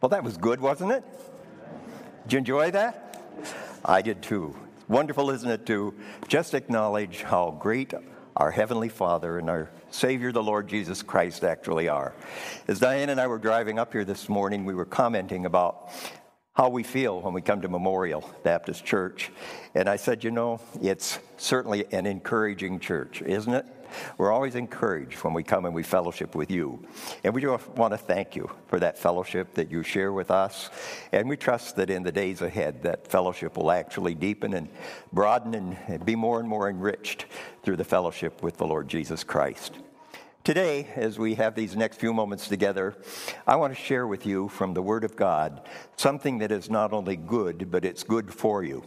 Well, that was good, wasn't it? Did you enjoy that? I did too. Wonderful, isn't it, to just acknowledge how great our Heavenly Father and our Savior, the Lord Jesus Christ, actually are. As Diane and I were driving up here this morning, we were commenting about how we feel when we come to Memorial Baptist Church. And I said, you know, it's certainly an encouraging church, isn't it? We're always encouraged when we come and we fellowship with you. And we just want to thank you for that fellowship that you share with us. And we trust that in the days ahead, that fellowship will actually deepen and broaden and be more and more enriched through the fellowship with the Lord Jesus Christ. Today, as we have these next few moments together, I want to share with you from the Word of God something that is not only good, but it's good for you.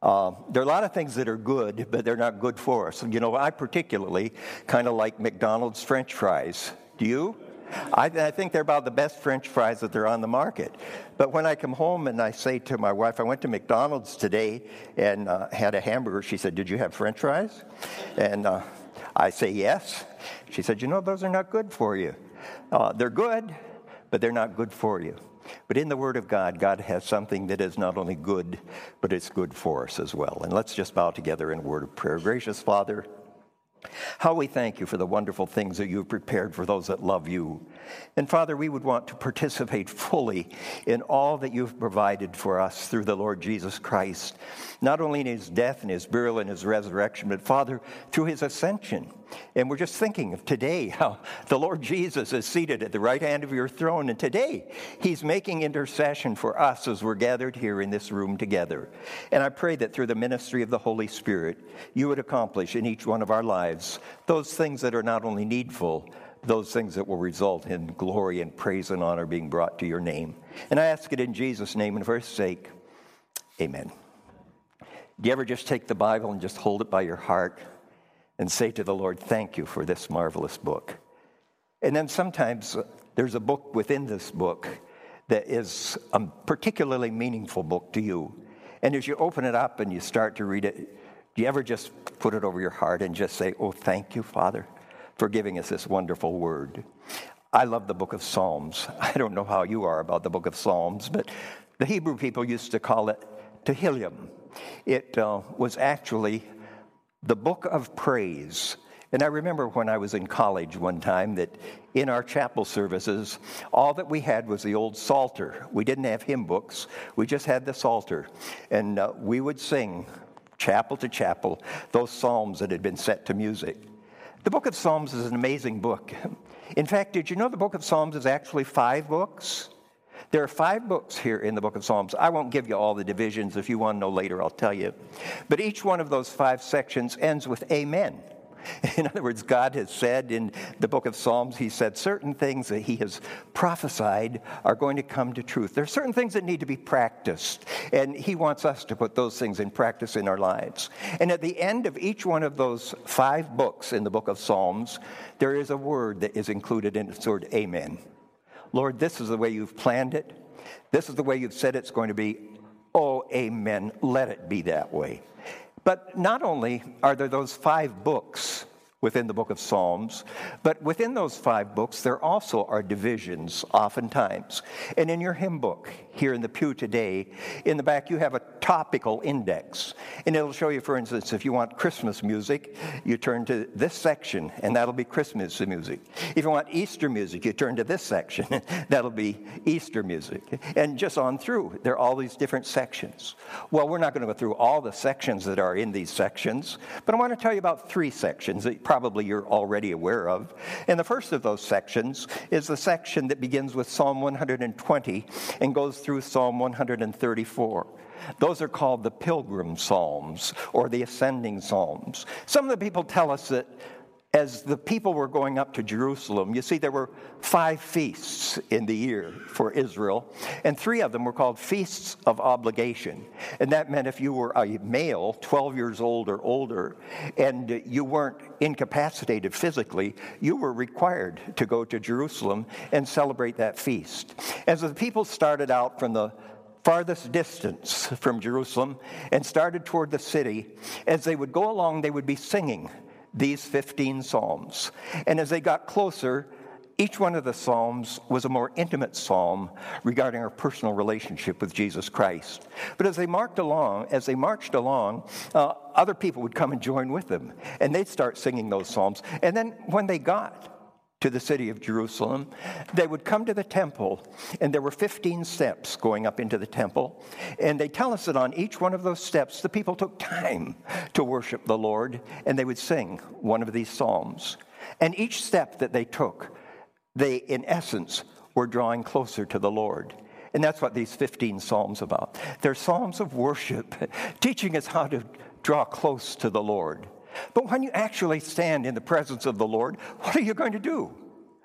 Uh, there are a lot of things that are good, but they're not good for us. You know, I particularly kind of like McDonald's French fries. Do you? I, I, think they're about the best French fries that they're on the market. But when I come home and I say to my wife, I went to McDonald's today and uh, had a hamburger, she said, Did you have French fries? And uh, I say, Yes. She said, You know, those are not good for you. Uh, they're good, but they're not good for you. But in the Word of God, God has something that is not only good, but it's good for us as well. And let's just bow together in a word of prayer. Gracious Father, how we thank you for the wonderful things that you've prepared for those that love you. And Father, we would want to participate fully in all that you've provided for us through the Lord Jesus Christ, not only in his death and his burial and his resurrection, but Father, through his ascension. And we're just thinking of today how the Lord Jesus is seated at the right hand of your throne. And today, he's making intercession for us as we're gathered here in this room together. And I pray that through the ministry of the Holy Spirit, you would accomplish in each one of our lives those things that are not only needful, those things that will result in glory and praise and honor being brought to your name. And I ask it in Jesus' name and for his sake. Amen. Do you ever just take the Bible and just hold it by your heart and say to the Lord, Thank you for this marvelous book? And then sometimes uh, there's a book within this book that is a particularly meaningful book to you. And as you open it up and you start to read it, do you ever just put it over your heart and just say, Oh, thank you, Father? for giving us this wonderful word. I love the book of Psalms. I don't know how you are about the book of Psalms, but the Hebrew people used to call it Tehillim. It uh, was actually the book of praise. And I remember when I was in college one time that in our chapel services, all that we had was the old Psalter. We didn't have hymn books, we just had the Psalter. And uh, we would sing chapel to chapel those psalms that had been set to music. The book of Psalms is an amazing book. In fact, did you know the book of Psalms is actually five books? There are five books here in the book of Psalms. I won't give you all the divisions. If you want to know later, I'll tell you. But each one of those five sections ends with Amen. In other words, God has said in the book of Psalms, He said certain things that He has prophesied are going to come to truth. There are certain things that need to be practiced, and He wants us to put those things in practice in our lives. And at the end of each one of those five books in the book of Psalms, there is a word that is included in the word Amen. Lord, this is the way you've planned it. This is the way you've said it's going to be. Oh, amen. Let it be that way. But not only are there those five books within the book of Psalms. But within those five books, there also are divisions, oftentimes. And in your hymn book, here in the pew today, in the back, you have a topical index. And it'll show you, for instance, if you want Christmas music, you turn to this section, and that'll be Christmas music. If you want Easter music, you turn to this section, that'll be Easter music. And just on through, there are all these different sections. Well, we're not going to go through all the sections that are in these sections, but I want to tell you about three sections that probably you're already aware of. And the first of those sections is the section that begins with Psalm 120 and goes through Psalm 134. Those are called the pilgrim psalms or the ascending psalms. Some of the people tell us that as the people were going up to Jerusalem, you see, there were five feasts in the year for Israel, and three of them were called feasts of obligation. And that meant if you were a male, 12 years old or older, and you weren't incapacitated physically, you were required to go to Jerusalem and celebrate that feast. As the people started out from the farthest distance from Jerusalem and started toward the city, as they would go along, they would be singing these 15 Psalms. And as they got closer, Each one of the Psalms was a more intimate psalm regarding our personal relationship with Jesus Christ. But as they marked along, as they marched along, uh, other people would come and join with them, and they'd start singing those psalms. And then when they got to the city of Jerusalem, they would come to the temple, and there were 15 steps going up into the temple. And they tell us that on each one of those steps, the people took time to worship the Lord, and they would sing one of these psalms. And each step that they took, they, in essence, were drawing closer to the Lord. And that's what these 15 Psalms about. They're Psalms of worship, teaching us how to draw close to the Lord. But when you actually stand in the presence of the Lord, what are you going to do?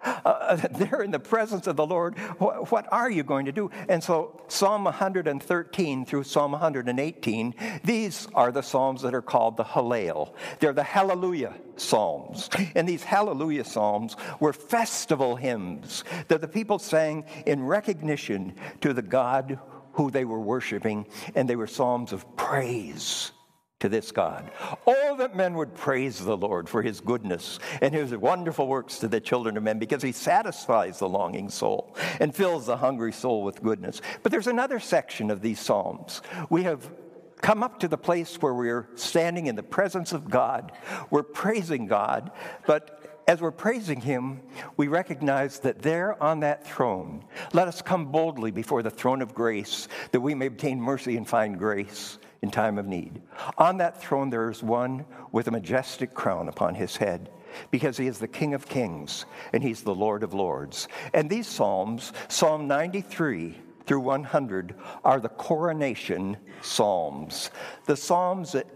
Uh, there in the presence of the Lord, what, what, are you going to do? And so, Psalm 113 through Psalm 118, these are the Psalms that are called the Hallel. They're the Hallelujah Psalms. And these Hallelujah Psalms were festival hymns that the people sang in recognition to the God who they were worshiping, and they were Psalms of praise to this God. Oh, that men would praise the Lord for his goodness and his wonderful works to the children of men, because he satisfies the longing soul and fills the hungry soul with goodness. But there's another section of these Psalms. We have come up to the place where we're standing in the presence of God. We're praising God, but as we're praising Him, we recognize that there on that throne, let us come boldly before the throne of grace that we may obtain mercy and find grace in time of need. On that throne, there is one with a majestic crown upon his head because he is the King of Kings and he's the Lord of Lords. And these Psalms, Psalm 93 through 100, are the coronation Psalms. The Psalms that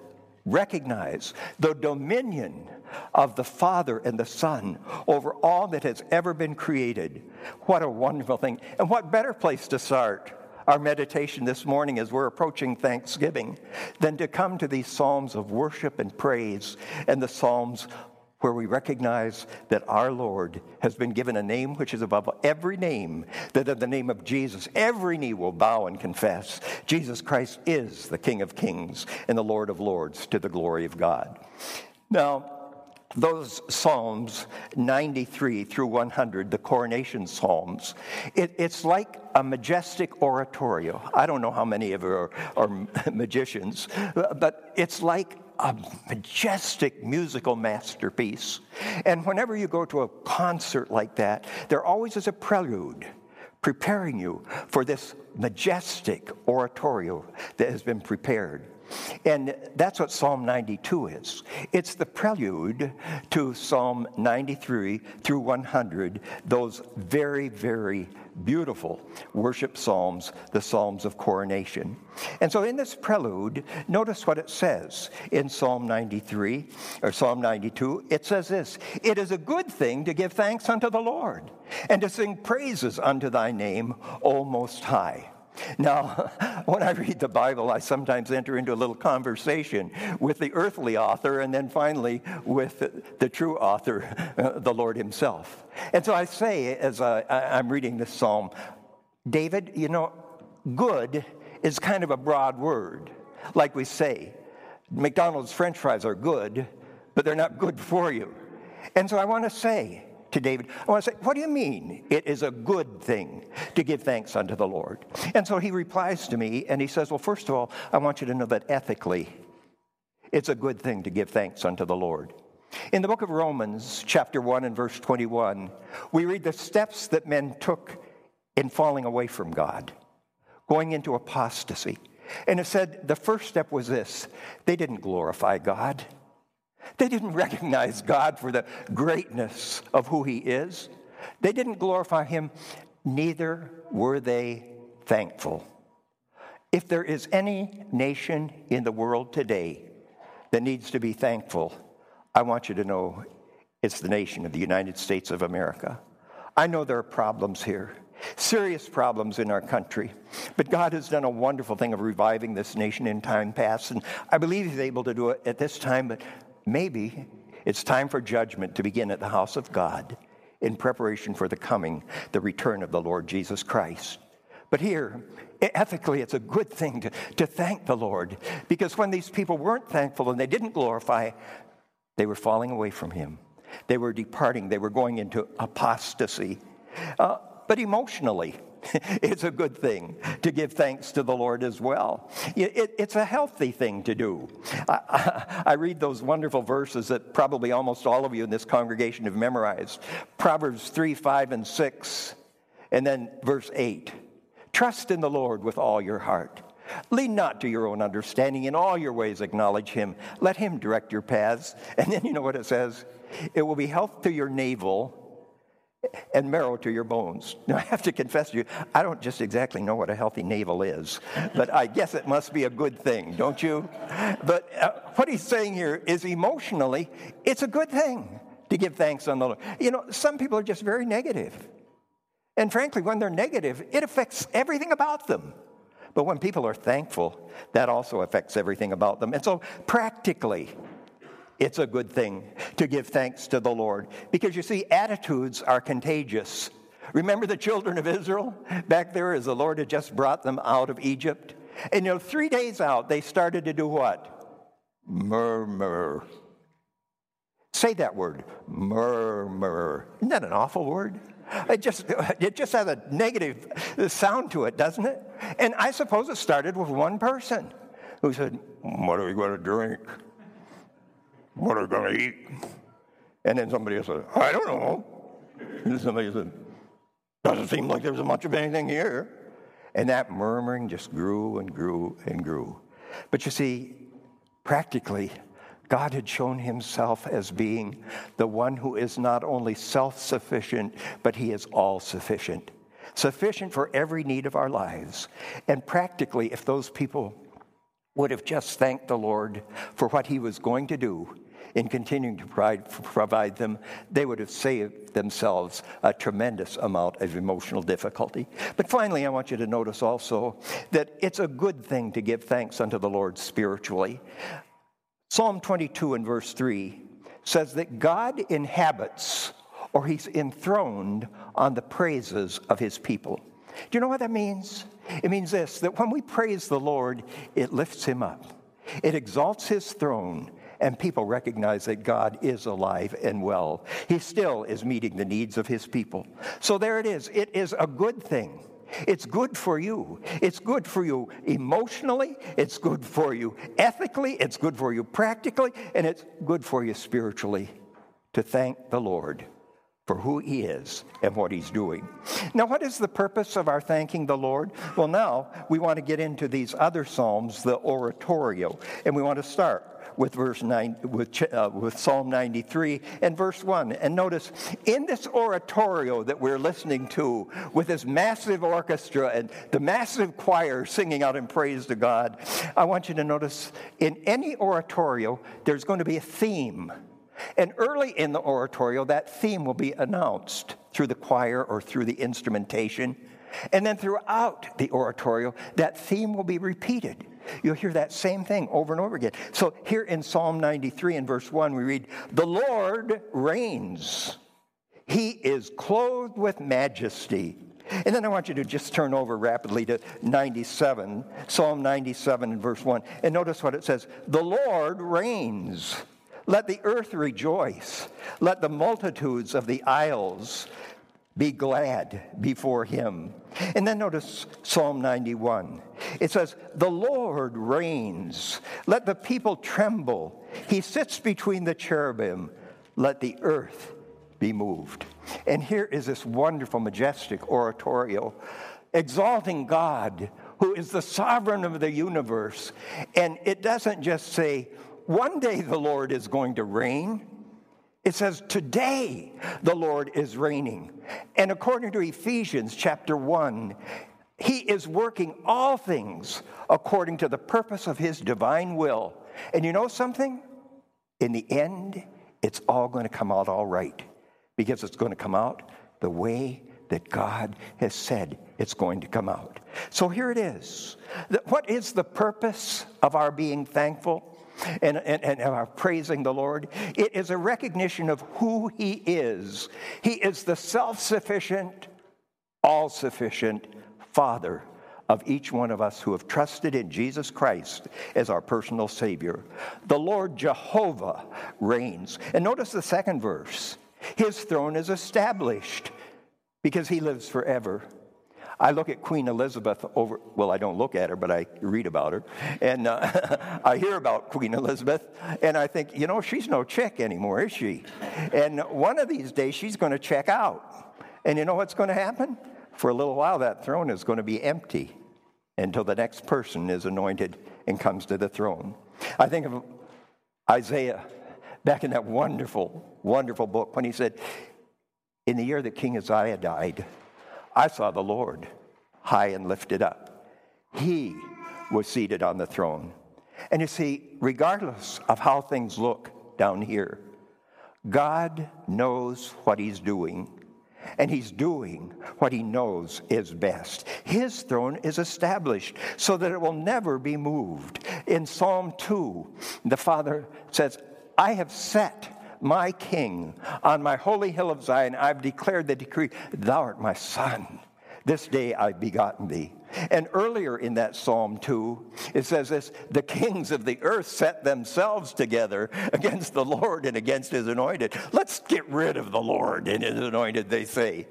recognize the dominion of the Father and the Son over all that has ever been created. What a wonderful thing. And what better place to start our meditation this morning as we're approaching Thanksgiving than to come to these Psalms of worship and praise and the Psalms where we recognize that our Lord has been given a name which is above every name, that in the name of Jesus, every knee will bow and confess Jesus Christ is the King of kings and the Lord of lords to the glory of God. Now, those Psalms 93 through 100, the coronation Psalms, it, it's like a majestic oratorio. I don't know how many of you are, are magicians, but it's like a majestic musical masterpiece. And whenever you go to a concert like that, there always is a prelude preparing you for this majestic oratorio that has been prepared. And that's what Psalm 92 is. It's the prelude to Psalm 93 through 100, those very, very beautiful worship psalms, the Psalms of coronation. And so in this prelude, notice what it says in Psalm 93 or Psalm 92. It says this It is a good thing to give thanks unto the Lord and to sing praises unto thy name, O Most High. Now, when I read the Bible, I sometimes enter into a little conversation with the earthly author and then finally with the, true author, uh, the Lord Himself. And so I say, as I, I'm reading this psalm, David, you know, good is kind of a broad word. Like we say, McDonald's french fries are good, but they're not good for you. And so I want to say, to David. I want to say, What do you mean it is a good thing to give thanks unto the Lord? And so he replies to me and he says, Well, first of all, I want you to know that ethically, it's a good thing to give thanks unto the Lord. In the book of Romans, chapter 1 and verse 21, we read the steps that men took in falling away from God, going into apostasy. And it said the first step was this they didn't glorify God. They didn't recognize God for the greatness of who He is. They didn't glorify Him, neither were they thankful. If there is any nation in the world today that needs to be thankful, I want you to know it's the nation of the United States of America. I know there are problems here, serious problems in our country, but God has done a wonderful thing of reviving this nation in time past, and I believe He's able to do it at this time, but maybe it's time for judgment to begin at the house of God in preparation for the coming, the return of the Lord Jesus Christ. But here, ethically, it's a good thing to, to thank the Lord because when these people weren't thankful and they didn't glorify, they were falling away from Him. They were departing, they were going into apostasy. Uh, but emotionally, it's a good thing to give thanks to the Lord as well. It, it's a healthy thing to do. I, I, I, read those wonderful verses that probably almost all of you in this congregation have memorized Proverbs 3, 5, and 6, and then verse 8. Trust in the Lord with all your heart. Lean not to your own understanding. In all your ways, acknowledge him. Let him direct your paths. And then you know what it says? It will be health to your navel and marrow to your bones. Now, I have to confess to you, I don't just exactly know what a healthy navel is, but I guess it must be a good thing, don't you? But uh, what he's saying here is emotionally, it's a good thing to give thanks on the Lord. You know, some people are just very negative. And frankly, when they're negative, it affects everything about them. But when people are thankful, that also affects everything about them. And so, practically, it's a good thing to give thanks to the Lord because you see, attitudes are contagious. Remember the children of Israel back there as the Lord had just brought them out of Egypt? And you know, three days out, they started to do what? Murmur. Say that word, murmur. Isn't that an awful word? It just, it just has a negative sound to it, doesn't it? And I suppose it started with one person who said, What are we going to drink? What are we going to eat? And then somebody said, I don't know. And somebody said, Doesn't seem like there's much of anything here. And that murmuring just grew and grew and grew. But you see, practically, God had shown himself as being the one who is not only self sufficient, but he is all sufficient. Sufficient for every need of our lives. And practically, if those people would have just thanked the Lord for what he was going to do, in continuing to provide, provide them, they would have saved themselves a tremendous amount of emotional difficulty. But finally, I want you to notice also that it's a good thing to give thanks unto the Lord spiritually. Psalm 22 and verse 3 says that God inhabits or he's enthroned on the praises of his people. Do you know what that means? It means this that when we praise the Lord, it lifts him up, it exalts his throne, and people recognize that God is alive and well. He still is meeting the needs of his people. So there it is. It is a good thing. It's good for you. It's good for you emotionally, it's good for you ethically, it's good for you practically, and it's good for you spiritually to thank the Lord for who he is and what he's doing. Now, what is the purpose of our thanking the Lord? Well, now we want to get into these other psalms, the oratorio, and we want to start with verse 9 with, uh, with Psalm 93 and verse 1. And notice in this oratorio that we're listening to with this massive orchestra and the massive choir singing out in praise to God, I want you to notice in any oratorio there's going to be a theme. And early in the oratorio, that theme will be announced through the choir or through the instrumentation. And then throughout the oratorio, that theme will be repeated. You'll hear that same thing over and over again. So here in Psalm 93 and verse 1, we read, The Lord reigns. He is clothed with majesty. And then I want you to just turn over rapidly to 97, Psalm 97 and verse 1. And notice what it says The Lord reigns. Let the earth rejoice. Let the multitudes of the isles be glad before him. And then notice Psalm 91. It says, The Lord reigns. Let the people tremble. He sits between the cherubim. Let the earth be moved. And here is this wonderful, majestic oratorio exalting God, who is the sovereign of the universe. And it doesn't just say, one day the Lord is going to reign. It says, Today the Lord is reigning. And according to Ephesians chapter 1, he is working all things according to the purpose of his divine will. And you know something? In the end, it's all going to come out all right because it's going to come out the way that God has said it's going to come out. So here it is. What is the purpose of our being thankful? And, and, and are praising the Lord. It is a recognition of who He is. He is the self sufficient, all sufficient Father of each one of us who have trusted in Jesus Christ as our personal Savior. The Lord Jehovah reigns. And notice the second verse His throne is established because He lives forever. I look at Queen Elizabeth over, well, I don't look at her, but I read about her. And uh, I hear about Queen Elizabeth, and I think, you know, she's no chick anymore, is she? And one of these days, she's going to check out. And you know what's going to happen? For a little while, that throne is going to be empty until the next person is anointed and comes to the throne. I think of Isaiah back in that wonderful, wonderful book when he said, In the year that King Uzziah died, I saw the Lord high and lifted up. He was seated on the throne. And you see, regardless of how things look down here, God knows what He's doing and he's doing what he knows is best. His throne is established so that it will never be moved. In Psalm 2, the Father says, I have set my king on my holy hill of Zion. I've declared the decree, Thou art my son. This day I've begotten thee. And earlier in that Psalm too, it says this The kings of the earth set themselves together against the Lord and against his anointed. Let's get rid of the Lord and his anointed, they say.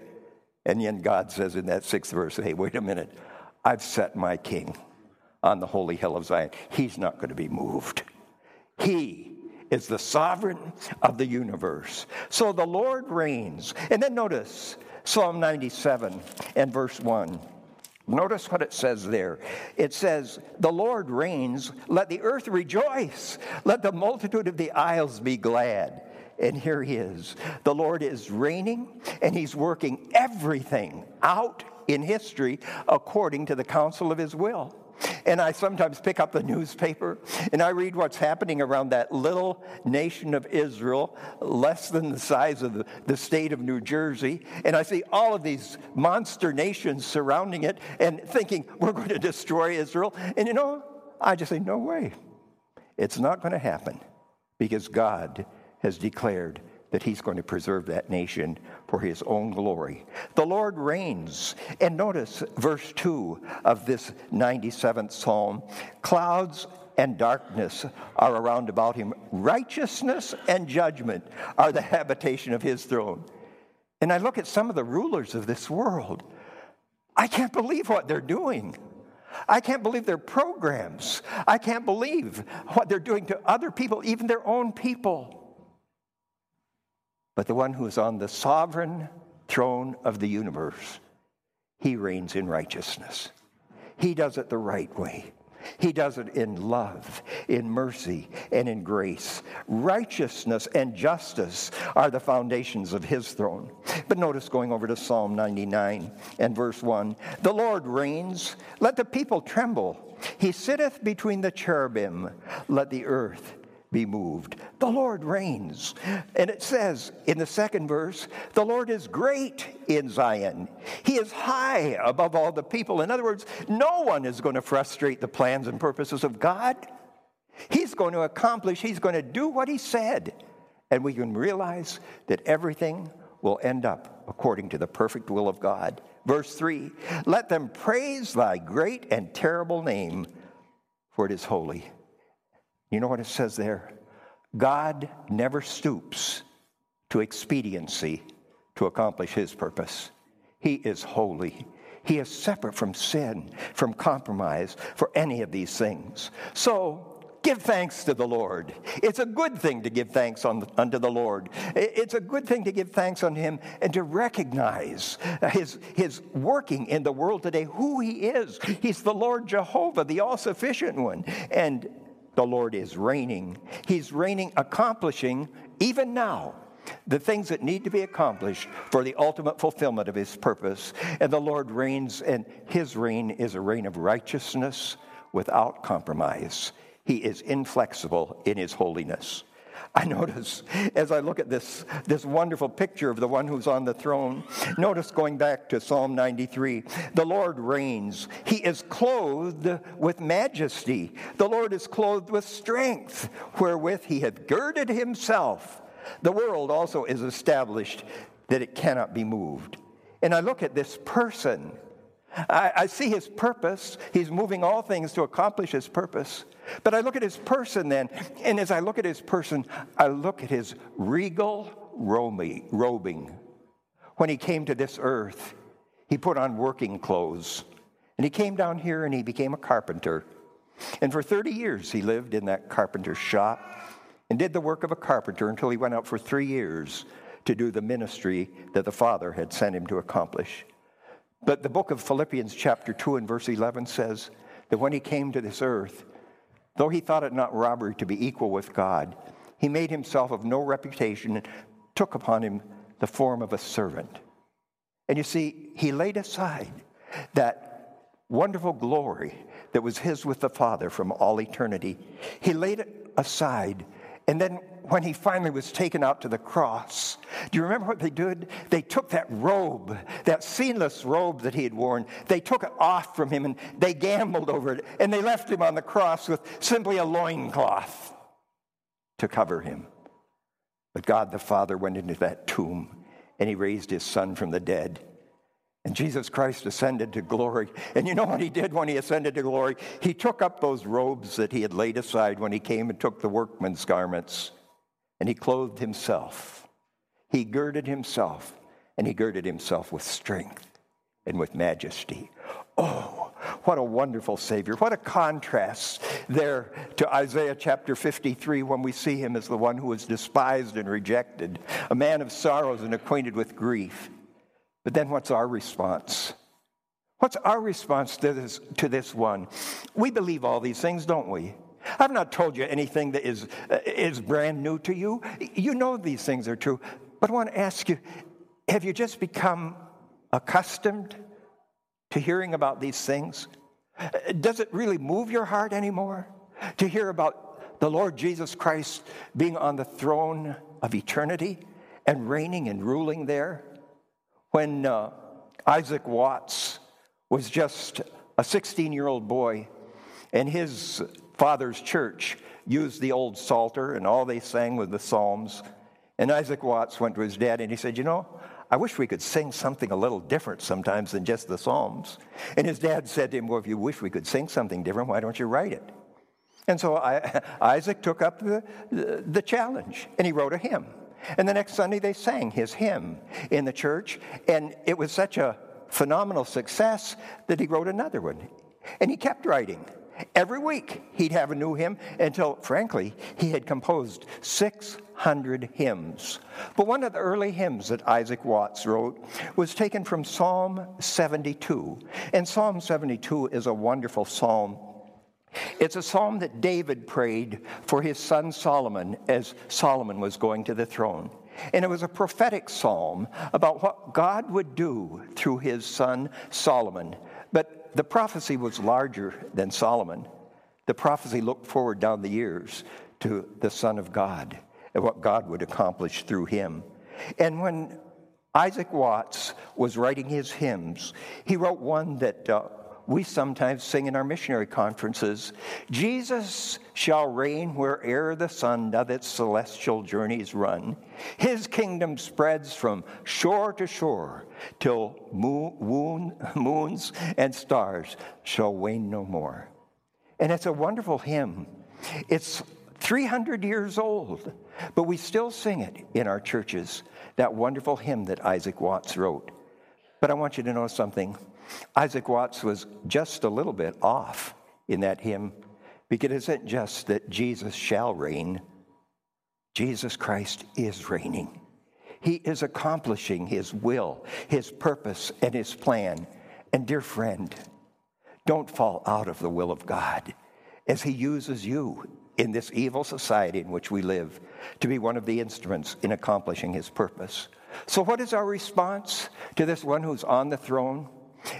And then God says in that sixth verse, Hey, wait a minute. I've set my king on the holy hill of Zion. He's not going to be moved. He is the sovereign of the universe. So the Lord reigns. And then notice Psalm 97 and verse 1. Notice what it says there. It says, The Lord reigns, let the earth rejoice, let the multitude of the isles be glad. And here he is. The Lord is reigning, and he's working everything out in history according to the counsel of his will. And I sometimes pick up the newspaper and I read what's happening around that little nation of Israel, less than the size of the, state of New Jersey. And I see all of these monster nations surrounding it and thinking, we're going to destroy Israel. And you know, I just say, no way. It's not going to happen because God has declared that he's going to preserve that nation for his own glory. The Lord reigns. And notice verse 2 of this 97th psalm clouds and darkness are around about him, righteousness and judgment are the habitation of his throne. And I look at some of the rulers of this world. I can't believe what they're doing. I can't believe their programs. I can't believe what they're doing to other people, even their own people but the one who is on the sovereign throne of the universe. He reigns in righteousness. He does it the right way. He does it in love, in mercy, and in grace. Righteousness and justice are the foundations of his throne. But notice going over to Psalm 99 and verse 1 The Lord reigns, let the people tremble. He sitteth between the cherubim, let the earth be moved. The Lord reigns. And it says in the second verse, the Lord is great in Zion. He is high above all the people. In other words, no one is going to frustrate the plans and purposes of God. He's going to accomplish, he's going to do what he said. And we can realize that everything will end up according to the perfect will of God. Verse 3 Let them praise thy great and terrible name, for it is holy. You know what it says there? God never stoops to expediency to accomplish his purpose. He is holy. He is separate from sin, from compromise, for any of these things. So, give thanks to the Lord. It's a good thing to give thanks on, unto the Lord. It's a good thing to give thanks unto Him and to recognize His, His working in the world today, who He is. He's the Lord Jehovah, the all sufficient one. And the Lord is reigning. He's reigning, accomplishing, even now, the things that need to be accomplished for the ultimate fulfillment of His purpose. And the Lord reigns, and His reign is a reign of righteousness without compromise. He is inflexible in His holiness. I notice as I look at this, this wonderful picture of the one who's on the throne, notice going back to Psalm 93 the Lord reigns. He is clothed with majesty. The Lord is clothed with strength, wherewith he hath girded himself. The world also is established that it cannot be moved. And I look at this person I, I, see his purpose. He's moving all things to accomplish his purpose. But I look at his person then, and as I look at his person, I look at his regal robing. When he came to this earth, he put on working clothes. And he came down here and he became a carpenter. And for 30 years, he lived in that carpenter's shop and did the work of a carpenter until he went out for three years to do the ministry that the Father had sent him to accomplish. But the book of Philippians, chapter 2, and verse 11 says that when he came to this earth, though he thought it not robbery to be equal with God, he made himself of no reputation and took upon him the form of a servant. And you see, he laid aside that wonderful glory that was his with the Father from all eternity. He laid it aside and then when he finally was taken out to the cross, do you remember what they did? They took that robe, that seamless robe that he had worn, they took it off from him and they gambled over it and they left him on the cross with simply a loincloth to cover him. But God the Father went into that tomb and he raised his son from the dead. And Jesus Christ ascended to glory. And you know what he did when he ascended to glory? He took up those robes that he had laid aside when he came and took the workman's garments, and he clothed himself. He girded himself, and he girded himself with strength and with majesty. Oh, what a wonderful Savior. What a contrast there to Isaiah chapter 53 when we see him as the one who was despised and rejected, a man of sorrows and acquainted with grief. But then what's our response? What's our response to this, to this one? We believe all these things, don't we? I've not told you anything that is, uh, is brand new to you. You know these things are true. But I want to ask you have you just become accustomed to hearing about these things? Uh, does it really move your heart anymore to hear about the Lord Jesus Christ being on the throne of eternity and reigning and ruling there? When uh, Isaac Watts was just a 16 year old boy, and his father's church used the old Psalter, and all they sang was the Psalms. And Isaac Watts went to his dad and he said, You know, I wish we could sing something a little different sometimes than just the Psalms. And his dad said to him, Well, if you wish we could sing something different, why don't you write it? And so I, Isaac took up the, the, the challenge and he wrote a hymn. And the next Sunday, they sang his hymn in the church, and it was such a phenomenal success that he wrote another one. And he kept writing. Every week, he'd have a new hymn until, frankly, he had composed 600 hymns. But one of the early hymns that Isaac Watts wrote was taken from Psalm 72. And Psalm 72 is a wonderful psalm it's a psalm that David prayed for his son Solomon as Solomon was going to the throne. And it was a prophetic psalm about what God would do through his son Solomon. The prophecy was larger than Solomon. The prophecy looked forward down the years to the Son of God and what God would accomplish through him. And when Isaac Watts was writing his hymns, he wrote one that uh, we sometimes sing in our missionary conferences Jesus shall reign where'er the sun doth its celestial journeys run. His kingdom spreads from shore to shore till moon, moons and stars shall wane no more. And it's a wonderful hymn. It's 300 years old, but we still sing it in our churches, that wonderful hymn that Isaac Watts wrote. But I want you to know something. Isaac Watts was just a little bit off in that hymn because it isn't just that Jesus shall reign, Jesus Christ is reigning. He is accomplishing his will, his purpose, and his plan. And, dear friend, don't fall out of the will of God as he uses you in this evil society in which we live to be one of the instruments in accomplishing his purpose. So, what is our response to this one who's on the throne?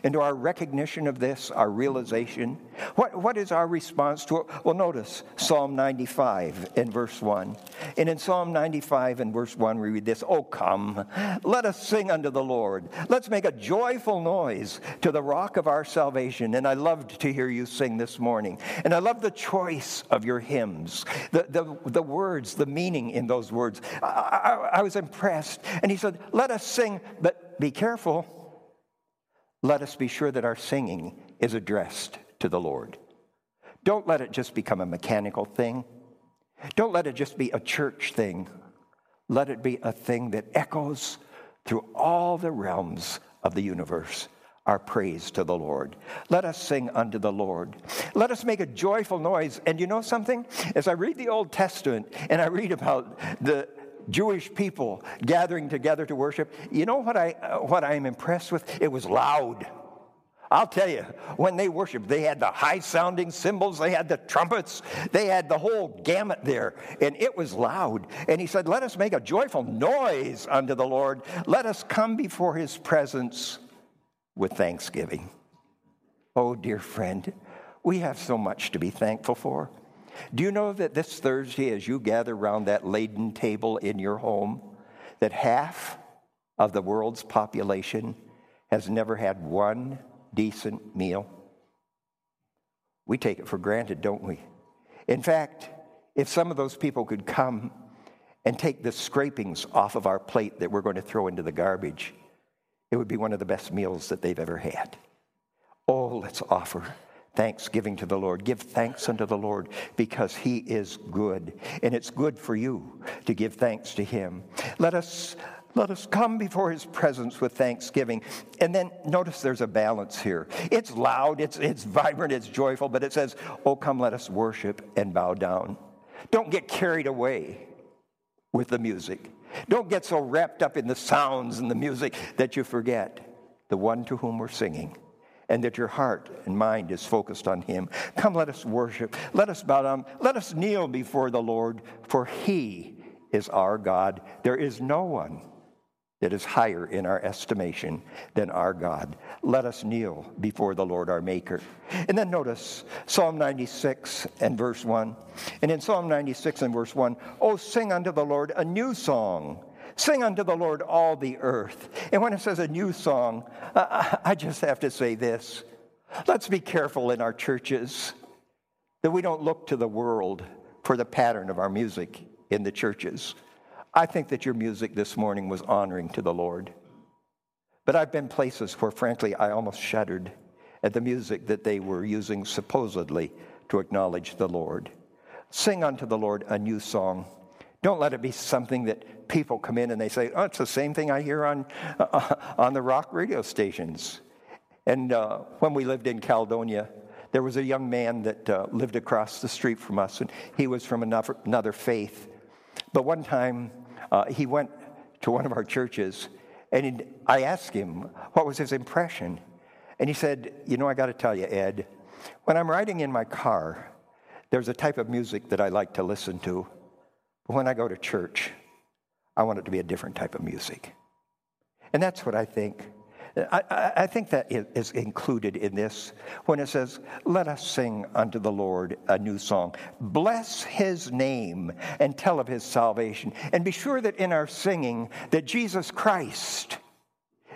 And to our recognition of this, our realization, what, what is our response to it? Well, notice Psalm 95 in verse 1. And in Psalm 95 in verse 1, we read this Oh, come, let us sing unto the Lord. Let's make a joyful noise to the rock of our salvation. And I loved to hear you sing this morning. And I love the choice of your hymns, the, the, the words, the meaning in those words. I, I, I was impressed. And he said, Let us sing, but be careful let us be sure that our singing is addressed to the Lord. Don't let it just become a mechanical thing. Don't let it just be a church thing. Let it be a thing that echoes through all the realms of the universe our praise to the Lord. Let us sing unto the Lord. Let us make a joyful noise. And you know something? As I read the Old Testament and I read about the Jewish people gathering together to worship, you know what I uh, what I am impressed with? It was loud. I'll tell you, when they worshiped, they had the high sounding cymbals, they had the trumpets, they had the whole gamut there, and it was loud. And he said, Let us make a joyful noise unto the Lord. Let us come before his presence with thanksgiving. Oh, dear friend, we have so much to be thankful for. Do you know that this Thursday, as you gather around that laden table in your home, that half of the world's population has never had one decent meal? We take it for granted, don't we? In fact, if some of those people could come and take the scrapings off of our plate that we're going to throw into the garbage, it would be one of the best meals that they've ever had. Oh, let's offer thanksgiving to the Lord. Give thanks unto the Lord because he is good. And it's good for you to give thanks to him. Let us let us come before his presence with thanksgiving. And then notice there's a balance here. It's loud, it's, it's vibrant, it's joyful, but it says, Oh, come, let us worship and bow down. Don't get carried away with the music. Don't get so wrapped up in the sounds and the music that you forget the one to whom we're singing and that your heart and mind is focused on Him. Come, let us worship. Let us bow down. Let us kneel before the Lord, for He is our God. There is no one that is higher in our estimation than our God. Let us kneel before the Lord our Maker. And then notice Psalm 96 and verse 1. And in Psalm 96 and verse 1, Oh, sing unto the Lord a new song. Sing unto the Lord all the earth. And when it says a new song, I just have to say this. Let's be careful in our churches that we don't look to the world for the pattern of our music in the churches. I think that your music this morning was honoring to the Lord. But I've been places where, frankly, I almost shuddered at the music that they were using supposedly to acknowledge the Lord. Sing unto the Lord a new song. Don't let it be something that people come in and they say, oh, it's the same thing I hear on, uh, on the rock radio stations. And uh, when we lived in Caledonia, there was a young man that uh, lived across the street from us, and he was from another, another faith. But one time, uh, he went to one of our churches, and I asked him what was his impression. And he said, You know, I got to tell you, Ed, when I'm riding in my car, there's a type of music that I like to listen to. But when I go to church, I want it to be a different type of music. And that's what I think I, I, think that is included in this when it says, Let us sing unto the Lord a new song. Bless his name and tell of his salvation. And be sure that in our singing, that Jesus Christ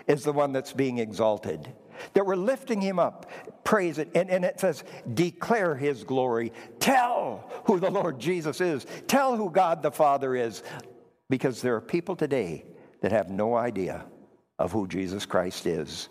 is the one that's being exalted. That we're lifting him up, praise it. And, and it says, declare his glory. Tell who the Lord Jesus is. Tell who God the Father is. Because there are people today that have no idea of who Jesus Christ is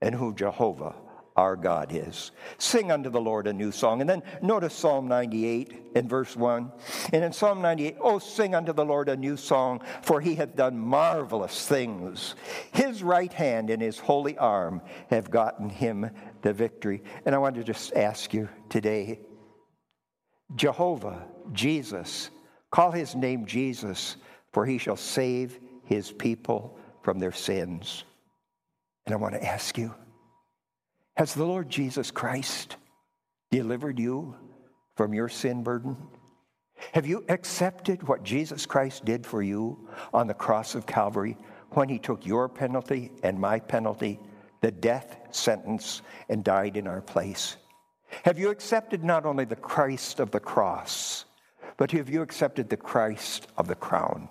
and who Jehovah our God is. Sing unto the Lord a new song. And then notice Psalm 98 in verse 1. And in Psalm 98, oh, sing unto the Lord a new song, for he hath done marvelous things. His right hand and his holy arm have gotten him the victory. And I want to just ask you today Jehovah, Jesus, call his name Jesus, for he shall save his people from their sins. And I want to ask you Has the Lord Jesus Christ delivered you from your sin burden? Have you accepted what Jesus Christ did for you on the cross of Calvary when he took your penalty and my penalty, the death sentence, and died in our place? Have you accepted not only the Christ of the cross, but have you accepted the Christ of the crown,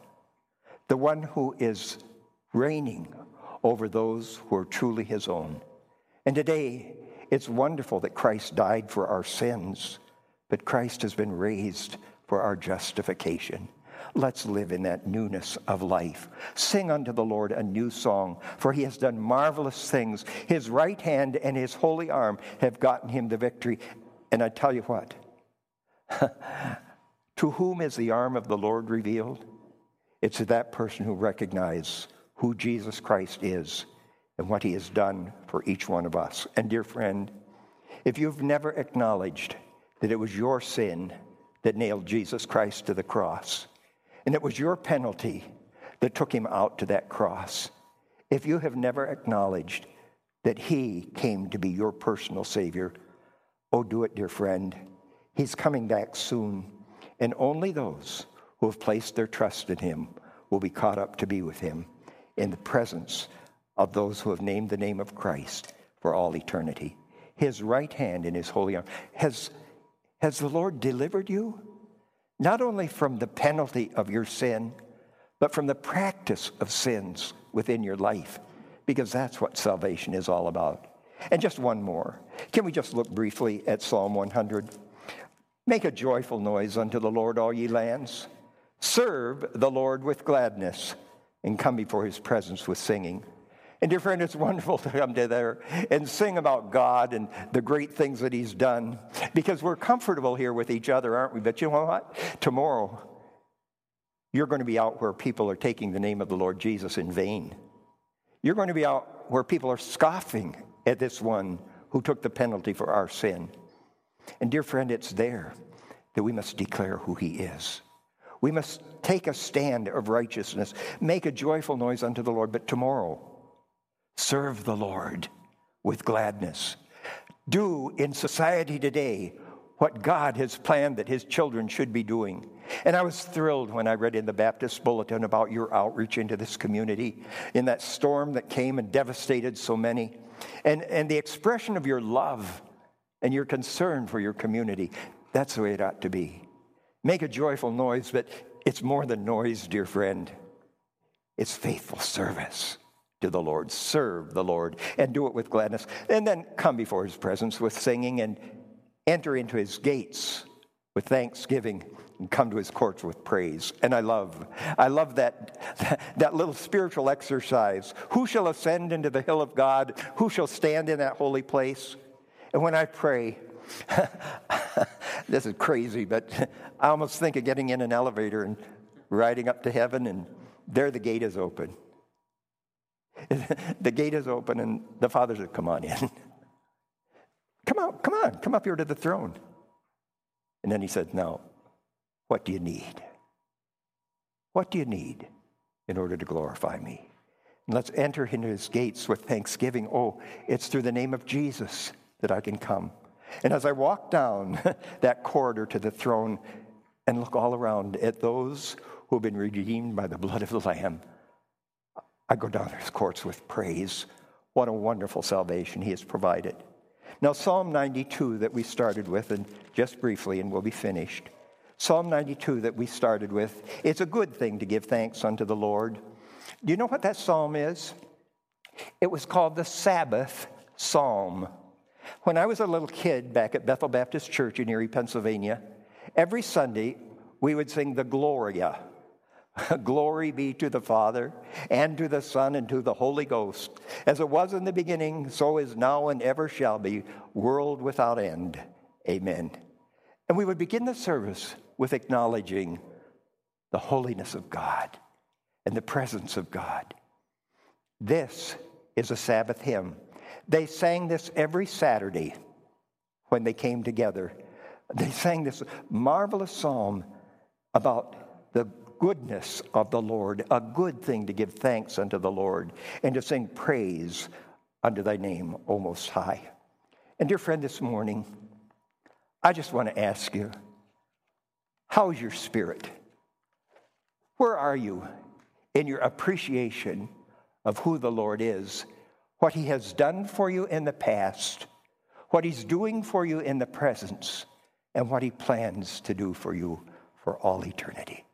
the one who is reigning over those who are truly his own. And today, it's wonderful that Christ died for our sins, but Christ has been raised for our justification. Let's live in that newness of life. Sing unto the Lord a new song, for he has done marvelous things. His right hand and his holy arm have gotten him the victory. And I tell you what, to whom is the arm of the Lord revealed? It's to that person who recognizes who Jesus Christ is and what he has done for each one of us. And, dear friend, if you've never acknowledged that it was your sin that nailed Jesus Christ to the cross, and it was your penalty that took him out to that cross, if you have never acknowledged that he came to be your personal Savior, oh, do it, dear friend. He's coming back soon, and only those who have placed their trust in him will be caught up to be with him in the presence of those who have named the name of Christ for all eternity. His right hand in his holy arm. Has, has the Lord delivered you? Not only from the penalty of your sin, but from the practice of sins within your life, because that's what salvation is all about. And just one more. Can we just look briefly at Psalm 100? Make a joyful noise unto the Lord, all ye lands. Serve the Lord with gladness and come before his presence with singing. And dear friend, it's wonderful to come to there and sing about God and the great things that he's done because we're comfortable here with each other, aren't we? But you know what? Tomorrow, you're going to be out where people are taking the name of the Lord Jesus in vain. You're going to be out where people are scoffing at this one who took the penalty for our sin. And dear friend, it's there that we must declare who he is. We must take a stand of righteousness, make a joyful noise unto the Lord. But tomorrow, serve the Lord with gladness. Do in society today what God has planned that His children should be doing. And I was thrilled when I read in the Baptist Bulletin about your outreach into this community in that storm that came and devastated so many. And, and the expression of your love and your concern for your community. That's the way it ought to be. Make a joyful noise, but it's more than noise, dear friend. It's faithful service to the Lord. Serve the Lord and do it with gladness. And then come before his presence with singing and enter into his gates with thanksgiving and come to his courts with praise. And I love, I love that, that little spiritual exercise. Who shall ascend into the hill of God? Who shall stand in that holy place? And when I pray, this is crazy, but I almost think of getting in an elevator and riding up to heaven, and there the gate is open. the gate is open, and the Father said, Come on in. come on, come on, come up here to the throne. And then he said, Now, what do you need? What do you need in order to glorify me? And let's enter into his gates with thanksgiving. Oh, it's through the name of Jesus that I can come. And as I walk down that corridor to the throne and look all around at those who have been redeemed by the blood of the Lamb, I go down his courts with praise. What a wonderful salvation he has provided. Now, Psalm 92 that we started with, and just briefly, and we'll be finished. Psalm 92 that we started with, it's a good thing to give thanks unto the Lord. Do you know what that psalm is? It was called the Sabbath Psalm. When I was a little kid back at Bethel Baptist Church in Erie, Pennsylvania, every Sunday we would sing the Gloria. Glory be to the Father, and to the Son, and to the Holy Ghost, as it was in the beginning, so is now, and ever shall be, world without end. Amen. And we would begin the service with acknowledging the holiness of God and the presence of God. This is a Sabbath hymn. They sang this every Saturday when they came together. They sang this marvelous psalm about the goodness of the Lord, a good thing to give thanks unto the Lord and to sing praise unto thy name, O Most High. And dear friend, this morning, I just want to ask you, how is your spirit? Where are you in your appreciation of who the Lord is what He has done for you in the past, what He's doing for you in the present, and what He plans to do for you for all eternity.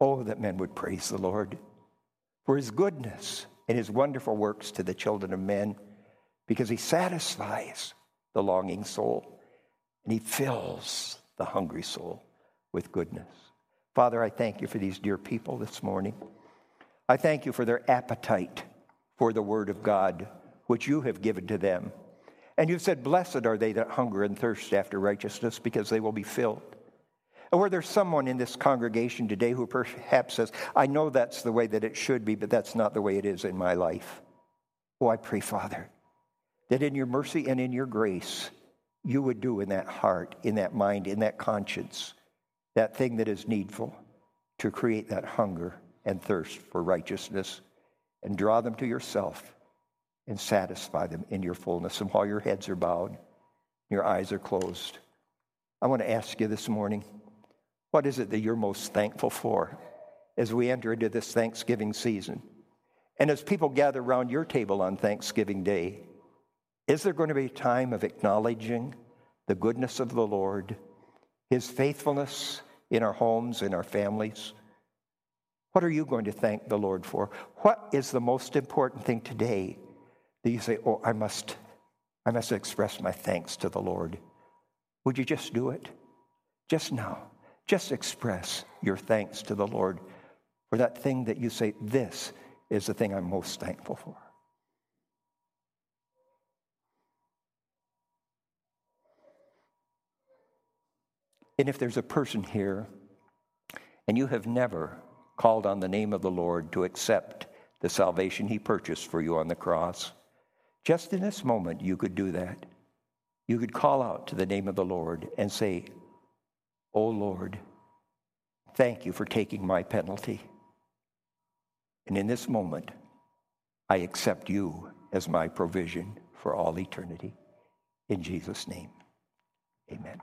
Oh, that men would praise the Lord for His goodness and His wonderful works to the children of men, because He satisfies the longing soul and He fills the hungry soul with goodness. Father, I thank you for these dear people this morning. I thank you for their appetite for the Word of God, which you have given to them. And you've said, Blessed are they that hunger and thirst after righteousness, because they will be filled. And where there's someone in this congregation today who perhaps says, I know that's the way that it should be, but that's not the way it is in my life. Oh, I pray, Father, that in your mercy and in your grace, you would do in that heart, in that mind, in that conscience, that thing that is needful to create that hunger and thirst for righteousness and draw them to yourself and satisfy them in your fullness. And while your heads are bowed, your eyes are closed, I want to ask you this morning what is it that you're most thankful for as we enter into this Thanksgiving season? And as people gather around your table on Thanksgiving Day, is there going to be a time of acknowledging the goodness of the Lord, His faithfulness in our homes, in our families? What are you going to thank the Lord for? What is the most important thing today that you say, Oh, I must, I must express my thanks to the Lord? Would you just do it? Just now. Just express your thanks to the Lord for that thing that you say, This is the thing I'm most thankful for. And if there's a person here and you have never called on the name of the Lord to accept the salvation he purchased for you on the cross, just in this moment, you could do that. You could call out to the name of the Lord and say, Oh Lord, thank you for taking my penalty. And in this moment, I accept you as my provision for all eternity. In Jesus' name, amen.